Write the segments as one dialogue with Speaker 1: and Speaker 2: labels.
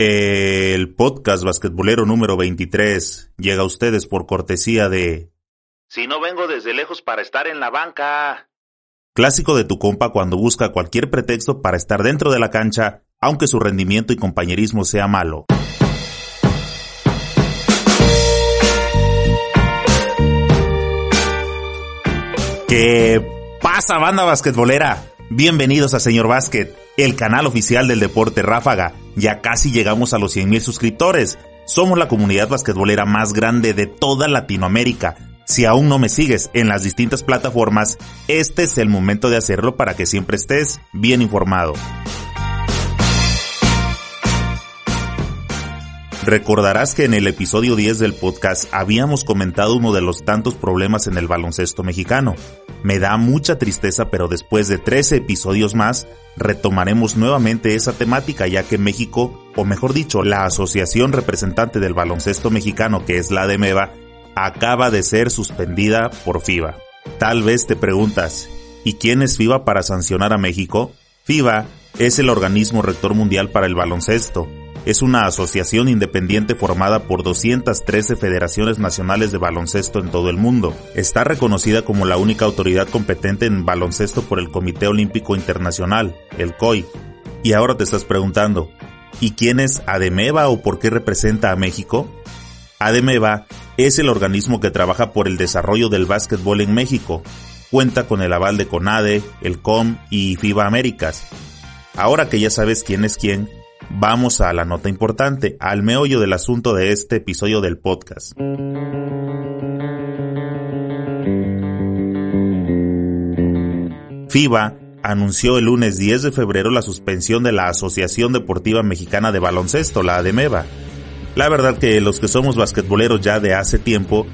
Speaker 1: El podcast basquetbolero número 23 llega a ustedes por cortesía de...
Speaker 2: Si no vengo desde lejos para estar en la banca.
Speaker 1: Clásico de tu compa cuando busca cualquier pretexto para estar dentro de la cancha, aunque su rendimiento y compañerismo sea malo. ¿Qué pasa, banda basquetbolera? Bienvenidos a Señor Básquet, el canal oficial del deporte ráfaga. Ya casi llegamos a los 100.000 suscriptores. Somos la comunidad basquetbolera más grande de toda Latinoamérica. Si aún no me sigues en las distintas plataformas, este es el momento de hacerlo para que siempre estés bien informado. Recordarás que en el episodio 10 del podcast habíamos comentado uno de los tantos problemas en el baloncesto mexicano. Me da mucha tristeza, pero después de 13 episodios más, retomaremos nuevamente esa temática ya que México, o mejor dicho, la asociación representante del baloncesto mexicano que es la de MEVA, acaba de ser suspendida por FIBA. Tal vez te preguntas, ¿y quién es FIBA para sancionar a México? FIBA es el organismo rector mundial para el baloncesto es una asociación independiente formada por 213 federaciones nacionales de baloncesto en todo el mundo. Está reconocida como la única autoridad competente en baloncesto por el Comité Olímpico Internacional, el COI. Y ahora te estás preguntando, ¿y quién es ADEMEVA o por qué representa a México? ADEMEVA es el organismo que trabaja por el desarrollo del básquetbol en México. Cuenta con el aval de CONADE, el COM y FIBA Américas. Ahora que ya sabes quién es quién, Vamos a la nota importante, al meollo del asunto de este episodio del podcast. FIBA anunció el lunes 10 de febrero la suspensión de la Asociación Deportiva Mexicana de Baloncesto, la ADEMEVA. La verdad que los que somos basquetboleros ya de hace tiempo,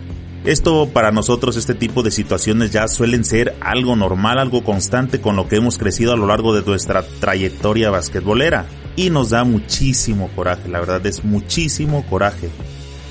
Speaker 1: esto para nosotros este tipo de situaciones ya suelen ser algo normal, algo constante con lo que hemos crecido a lo largo de nuestra trayectoria basquetbolera y nos da muchísimo coraje, la verdad es muchísimo coraje.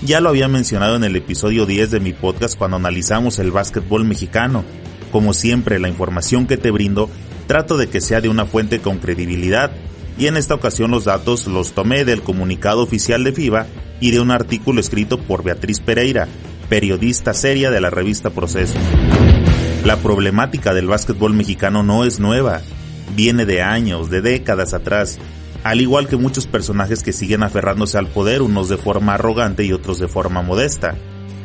Speaker 1: Ya lo había mencionado en el episodio 10 de mi podcast cuando analizamos el básquetbol mexicano. Como siempre, la información que te brindo trato de que sea de una fuente con credibilidad, y en esta ocasión los datos los tomé del comunicado oficial de FIBA y de un artículo escrito por Beatriz Pereira, periodista seria de la revista Proceso. La problemática del básquetbol mexicano no es nueva, viene de años, de décadas atrás, al igual que muchos personajes que siguen aferrándose al poder, unos de forma arrogante y otros de forma modesta.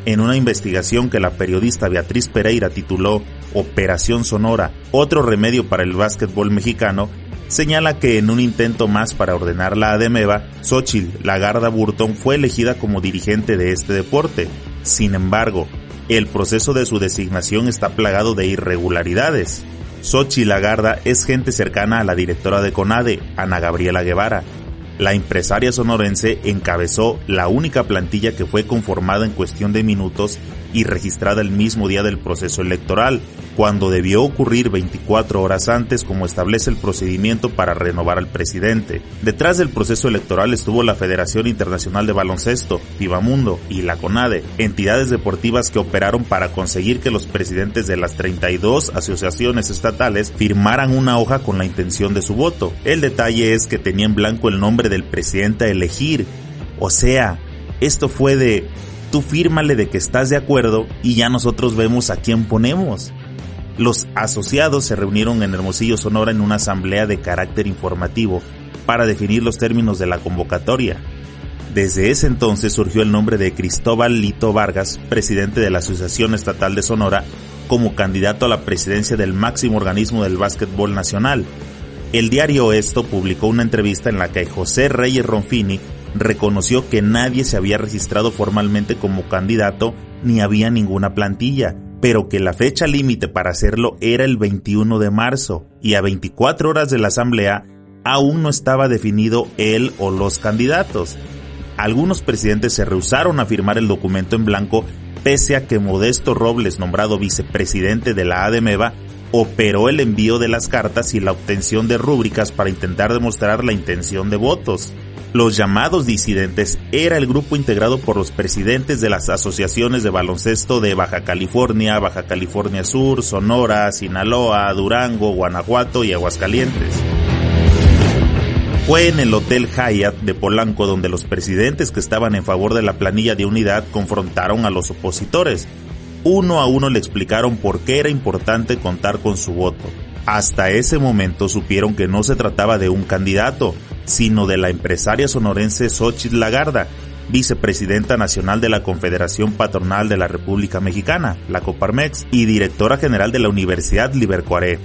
Speaker 1: En una investigación que la periodista Beatriz Pereira tituló Operación Sonora, otro remedio para el básquetbol mexicano, señala que en un intento más para ordenar la ADEMEVA, Xochitl Lagarda Burton fue elegida como dirigente de este deporte. Sin embargo, el proceso de su designación está plagado de irregularidades. Sochi Lagarda es gente cercana a la directora de CONADE, Ana Gabriela Guevara. La empresaria sonorense encabezó la única plantilla que fue conformada en cuestión de minutos y registrada el mismo día del proceso electoral, cuando debió ocurrir 24 horas antes como establece el procedimiento para renovar al presidente. Detrás del proceso electoral estuvo la Federación Internacional de Baloncesto, Mundo y la CONADE, entidades deportivas que operaron para conseguir que los presidentes de las 32 asociaciones estatales firmaran una hoja con la intención de su voto. El detalle es que tenía en blanco el nombre del presidente a elegir. O sea, esto fue de tú fírmale de que estás de acuerdo y ya nosotros vemos a quién ponemos. Los asociados se reunieron en Hermosillo, Sonora, en una asamblea de carácter informativo para definir los términos de la convocatoria. Desde ese entonces surgió el nombre de Cristóbal Lito Vargas, presidente de la Asociación Estatal de Sonora, como candidato a la presidencia del máximo organismo del básquetbol nacional. El diario Esto publicó una entrevista en la que José Reyes Ronfini reconoció que nadie se había registrado formalmente como candidato ni había ninguna plantilla, pero que la fecha límite para hacerlo era el 21 de marzo y a 24 horas de la asamblea aún no estaba definido él o los candidatos. Algunos presidentes se rehusaron a firmar el documento en blanco pese a que Modesto Robles, nombrado vicepresidente de la ADMEVA, operó el envío de las cartas y la obtención de rúbricas para intentar demostrar la intención de votos. Los llamados disidentes era el grupo integrado por los presidentes de las asociaciones de baloncesto de Baja California, Baja California Sur, Sonora, Sinaloa, Durango, Guanajuato y Aguascalientes. Fue en el Hotel Hyatt de Polanco donde los presidentes que estaban en favor de la planilla de unidad confrontaron a los opositores. Uno a uno le explicaron por qué era importante contar con su voto. Hasta ese momento supieron que no se trataba de un candidato, sino de la empresaria sonorense Xochitl Lagarda, vicepresidenta nacional de la Confederación Patronal de la República Mexicana, la Coparmex, y directora general de la Universidad Libercuaré.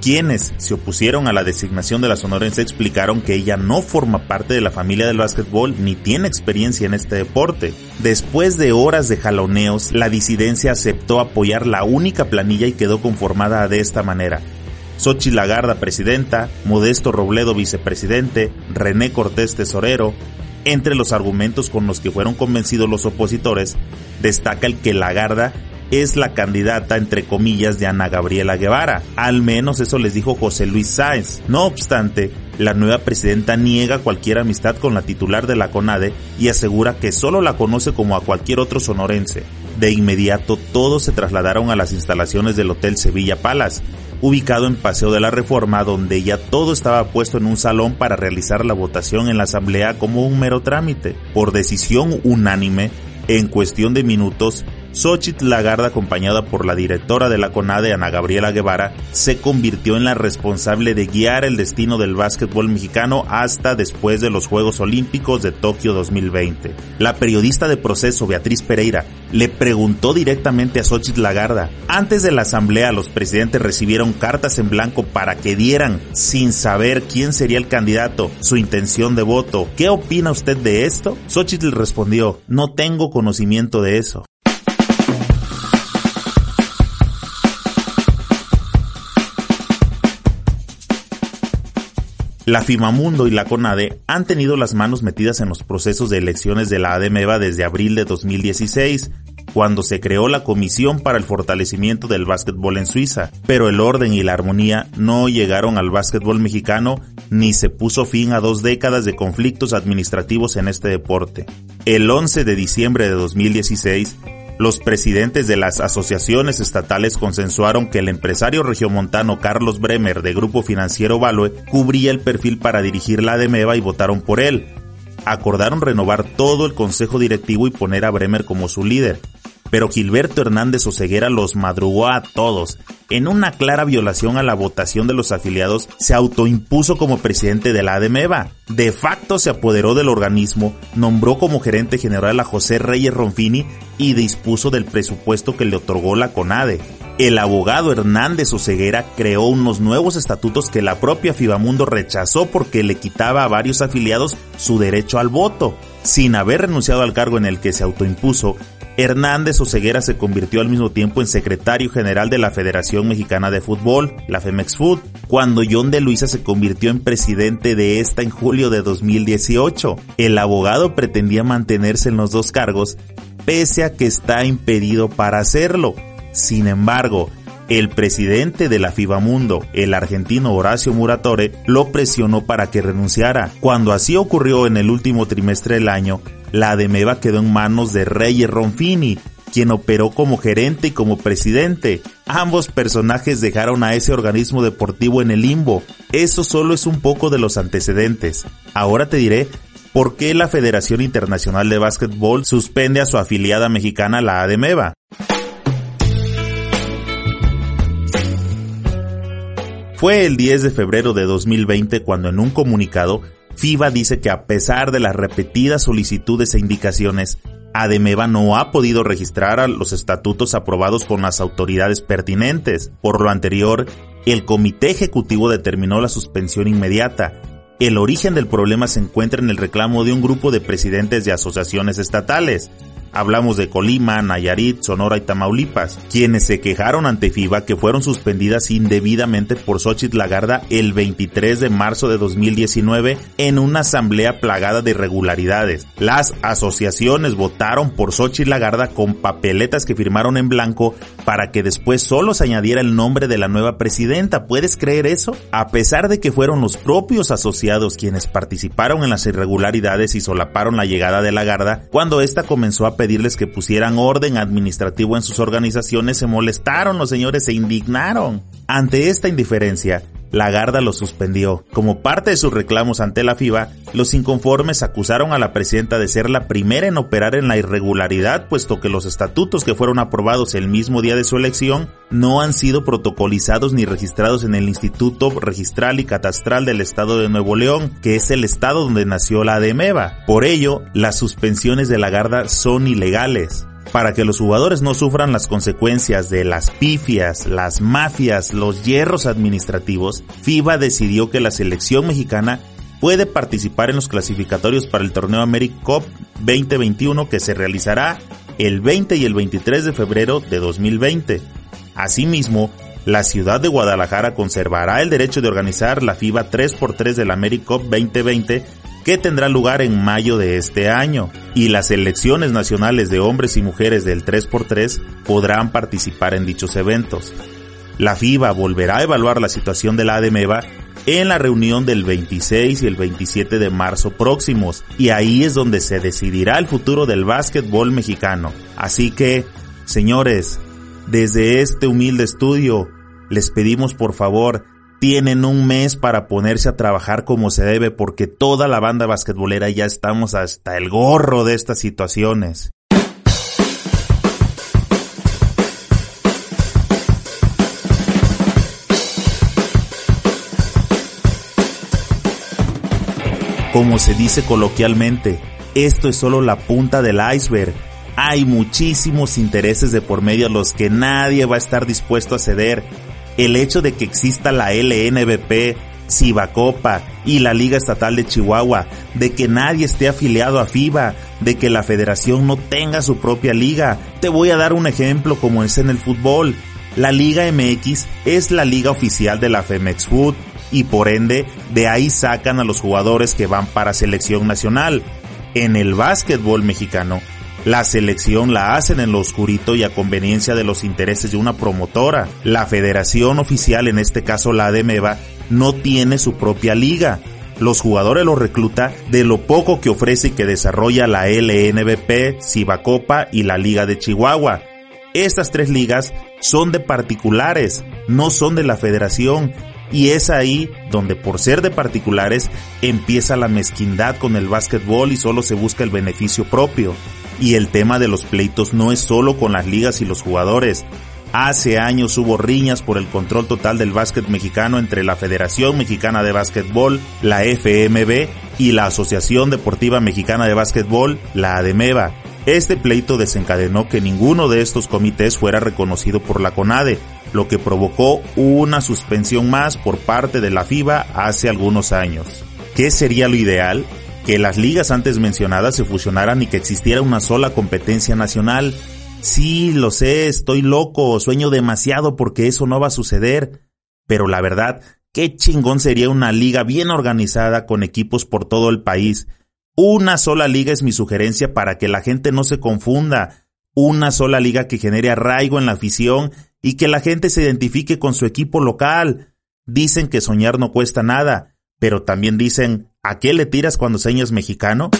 Speaker 1: Quienes se opusieron a la designación de la sonorense explicaron que ella no forma parte de la familia del básquetbol ni tiene experiencia en este deporte. Después de horas de jaloneos, la disidencia aceptó apoyar la única planilla y quedó conformada de esta manera. Xochitl Lagarda presidenta, Modesto Robledo vicepresidente, René Cortés tesorero. Entre los argumentos con los que fueron convencidos los opositores, destaca el que Lagarda es la candidata, entre comillas, de Ana Gabriela Guevara. Al menos eso les dijo José Luis Sáenz. No obstante, la nueva presidenta niega cualquier amistad con la titular de la CONADE y asegura que solo la conoce como a cualquier otro sonorense. De inmediato todos se trasladaron a las instalaciones del Hotel Sevilla Palace, ubicado en Paseo de la Reforma, donde ya todo estaba puesto en un salón para realizar la votación en la Asamblea como un mero trámite. Por decisión unánime, en cuestión de minutos, Xochitl Lagarda, acompañada por la directora de la CONADE, Ana Gabriela Guevara, se convirtió en la responsable de guiar el destino del básquetbol mexicano hasta después de los Juegos Olímpicos de Tokio 2020. La periodista de proceso, Beatriz Pereira, le preguntó directamente a Xochitl Lagarda, antes de la asamblea los presidentes recibieron cartas en blanco para que dieran, sin saber quién sería el candidato, su intención de voto. ¿Qué opina usted de esto? Xochitl respondió, no tengo conocimiento de eso. La FIMAMUNDO y la CONADE han tenido las manos metidas en los procesos de elecciones de la ADMEVA desde abril de 2016, cuando se creó la Comisión para el Fortalecimiento del Básquetbol en Suiza, pero el orden y la armonía no llegaron al básquetbol mexicano ni se puso fin a dos décadas de conflictos administrativos en este deporte. El 11 de diciembre de 2016, los presidentes de las asociaciones estatales consensuaron que el empresario regiomontano Carlos Bremer de Grupo Financiero Value cubría el perfil para dirigir la ADEMEVA y votaron por él. Acordaron renovar todo el consejo directivo y poner a Bremer como su líder, pero Gilberto Hernández Oseguera los madrugó a todos. En una clara violación a la votación de los afiliados, se autoimpuso como presidente de la ADMEVA. De facto se apoderó del organismo, nombró como gerente general a José Reyes Ronfini y dispuso del presupuesto que le otorgó la CONADE. El abogado Hernández Oseguera creó unos nuevos estatutos que la propia Fibamundo rechazó porque le quitaba a varios afiliados su derecho al voto. Sin haber renunciado al cargo en el que se autoimpuso, Hernández Oseguera se convirtió al mismo tiempo en secretario general de la Federación Mexicana de Fútbol, la Femex Food, cuando John de Luisa se convirtió en presidente de esta en julio de 2018. El abogado pretendía mantenerse en los dos cargos, pese a que está impedido para hacerlo. Sin embargo, el presidente de la FIBAMundo, el argentino Horacio Muratore, lo presionó para que renunciara. Cuando así ocurrió en el último trimestre del año, la ADEMEVA quedó en manos de Reyes Ronfini, quien operó como gerente y como presidente. Ambos personajes dejaron a ese organismo deportivo en el limbo. Eso solo es un poco de los antecedentes. Ahora te diré por qué la Federación Internacional de Básquetbol suspende a su afiliada mexicana, la ADEMEVA. Fue el 10 de febrero de 2020 cuando en un comunicado FIBA dice que a pesar de las repetidas solicitudes e indicaciones, Ademeva no ha podido registrar los estatutos aprobados con las autoridades pertinentes. Por lo anterior, el comité ejecutivo determinó la suspensión inmediata. El origen del problema se encuentra en el reclamo de un grupo de presidentes de asociaciones estatales, Hablamos de Colima, Nayarit, Sonora y Tamaulipas, quienes se quejaron ante FIBA que fueron suspendidas indebidamente por Xochitl Lagarda el 23 de marzo de 2019 en una asamblea plagada de irregularidades. Las asociaciones votaron por Xochitl Lagarda con papeletas que firmaron en blanco para que después solo se añadiera el nombre de la nueva presidenta. ¿Puedes creer eso? A pesar de que fueron los propios asociados quienes participaron en las irregularidades y solaparon la llegada de Lagarda, cuando ésta comenzó a pedirles que pusieran orden administrativo en sus organizaciones, se molestaron los señores, se indignaron. Ante esta indiferencia, la Garda lo suspendió. Como parte de sus reclamos ante la FIBA, los inconformes acusaron a la presidenta de ser la primera en operar en la irregularidad, puesto que los estatutos que fueron aprobados el mismo día de su elección no han sido protocolizados ni registrados en el Instituto Registral y Catastral del Estado de Nuevo León, que es el estado donde nació la ADEMEVA. Por ello, las suspensiones de la Garda son ilegales para que los jugadores no sufran las consecuencias de las pifias, las mafias, los hierros administrativos, FIBA decidió que la selección mexicana puede participar en los clasificatorios para el torneo AmeriCup 2021 que se realizará el 20 y el 23 de febrero de 2020. Asimismo, la ciudad de Guadalajara conservará el derecho de organizar la FIBA 3x3 del AmeriCup 2020 que tendrá lugar en mayo de este año, y las selecciones nacionales de hombres y mujeres del 3x3 podrán participar en dichos eventos. La FIBA volverá a evaluar la situación de la ADMEVA en la reunión del 26 y el 27 de marzo próximos, y ahí es donde se decidirá el futuro del básquetbol mexicano. Así que, señores, desde este humilde estudio, les pedimos por favor tienen un mes para ponerse a trabajar como se debe porque toda la banda basquetbolera ya estamos hasta el gorro de estas situaciones. Como se dice coloquialmente, esto es solo la punta del iceberg. Hay muchísimos intereses de por medio a los que nadie va a estar dispuesto a ceder el hecho de que exista la LNBP, Cibacopa y la Liga Estatal de Chihuahua, de que nadie esté afiliado a FIBA, de que la federación no tenga su propia liga. Te voy a dar un ejemplo como es en el fútbol. La Liga MX es la liga oficial de la Femex Food y por ende de ahí sacan a los jugadores que van para selección nacional. En el básquetbol mexicano la selección la hacen en lo oscurito y a conveniencia de los intereses de una promotora. La federación oficial, en este caso la ADEMEVA, no tiene su propia liga. Los jugadores los recluta de lo poco que ofrece y que desarrolla la LNBP, Cibacopa y la Liga de Chihuahua. Estas tres ligas son de particulares, no son de la federación, y es ahí donde por ser de particulares empieza la mezquindad con el básquetbol y solo se busca el beneficio propio. Y el tema de los pleitos no es solo con las ligas y los jugadores. Hace años hubo riñas por el control total del básquet mexicano entre la Federación Mexicana de Básquetbol, la FMB, y la Asociación Deportiva Mexicana de Básquetbol, la ADEMEVA. Este pleito desencadenó que ninguno de estos comités fuera reconocido por la CONADE, lo que provocó una suspensión más por parte de la FIBA hace algunos años. ¿Qué sería lo ideal? Que las ligas antes mencionadas se fusionaran y que existiera una sola competencia nacional. Sí, lo sé, estoy loco, sueño demasiado porque eso no va a suceder. Pero la verdad, qué chingón sería una liga bien organizada con equipos por todo el país. Una sola liga es mi sugerencia para que la gente no se confunda. Una sola liga que genere arraigo en la afición y que la gente se identifique con su equipo local. Dicen que soñar no cuesta nada, pero también dicen ¿A qué le tiras cuando señas mexicano?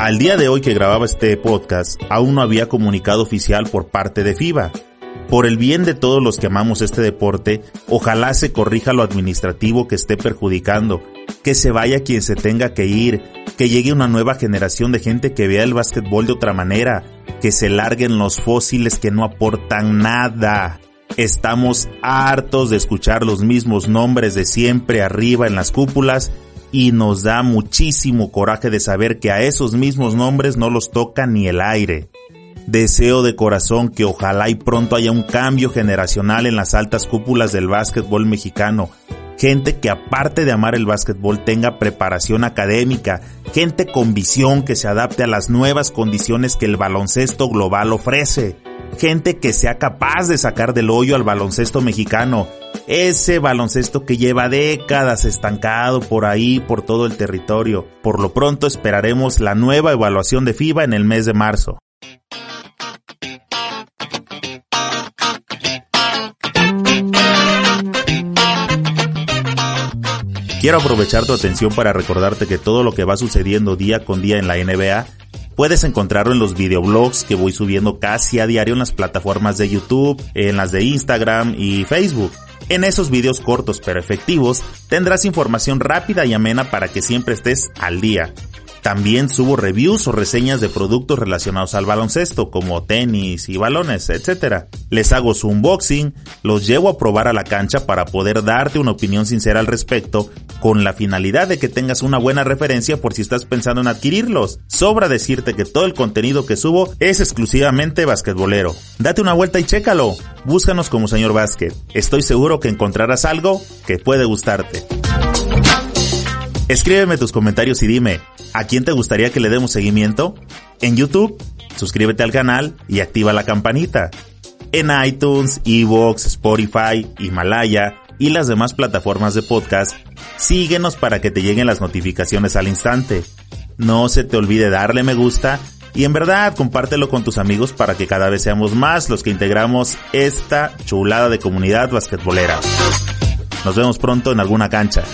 Speaker 1: Al día de hoy que grababa este podcast, aún no había comunicado oficial por parte de FIBA. Por el bien de todos los que amamos este deporte, ojalá se corrija lo administrativo que esté perjudicando, que se vaya quien se tenga que ir, que llegue una nueva generación de gente que vea el básquetbol de otra manera, que se larguen los fósiles que no aportan nada. Estamos hartos de escuchar los mismos nombres de siempre arriba en las cúpulas y nos da muchísimo coraje de saber que a esos mismos nombres no los toca ni el aire. Deseo de corazón que ojalá y pronto haya un cambio generacional en las altas cúpulas del básquetbol mexicano, gente que aparte de amar el básquetbol tenga preparación académica, gente con visión que se adapte a las nuevas condiciones que el baloncesto global ofrece, gente que sea capaz de sacar del hoyo al baloncesto mexicano, ese baloncesto que lleva décadas estancado por ahí, por todo el territorio. Por lo pronto esperaremos la nueva evaluación de FIBA en el mes de marzo. Quiero aprovechar tu atención para recordarte que todo lo que va sucediendo día con día en la NBA Puedes encontrarlo en los videoblogs que voy subiendo casi a diario en las plataformas de YouTube, en las de Instagram y Facebook. En esos videos cortos pero efectivos tendrás información rápida y amena para que siempre estés al día. También subo reviews o reseñas de productos relacionados al baloncesto, como tenis y balones, etc. Les hago su unboxing, los llevo a probar a la cancha para poder darte una opinión sincera al respecto, con la finalidad de que tengas una buena referencia por si estás pensando en adquirirlos. Sobra decirte que todo el contenido que subo es exclusivamente basquetbolero. Date una vuelta y chécalo. Búscanos como señor Básquet. Estoy seguro que encontrarás algo que puede gustarte. Escríbeme tus comentarios y dime, ¿a quién te gustaría que le demos seguimiento? En YouTube, suscríbete al canal y activa la campanita. En iTunes, Evox, Spotify, Himalaya y las demás plataformas de podcast, síguenos para que te lleguen las notificaciones al instante. No se te olvide darle me gusta y en verdad compártelo con tus amigos para que cada vez seamos más los que integramos esta chulada de comunidad basquetbolera. Nos vemos pronto en alguna cancha.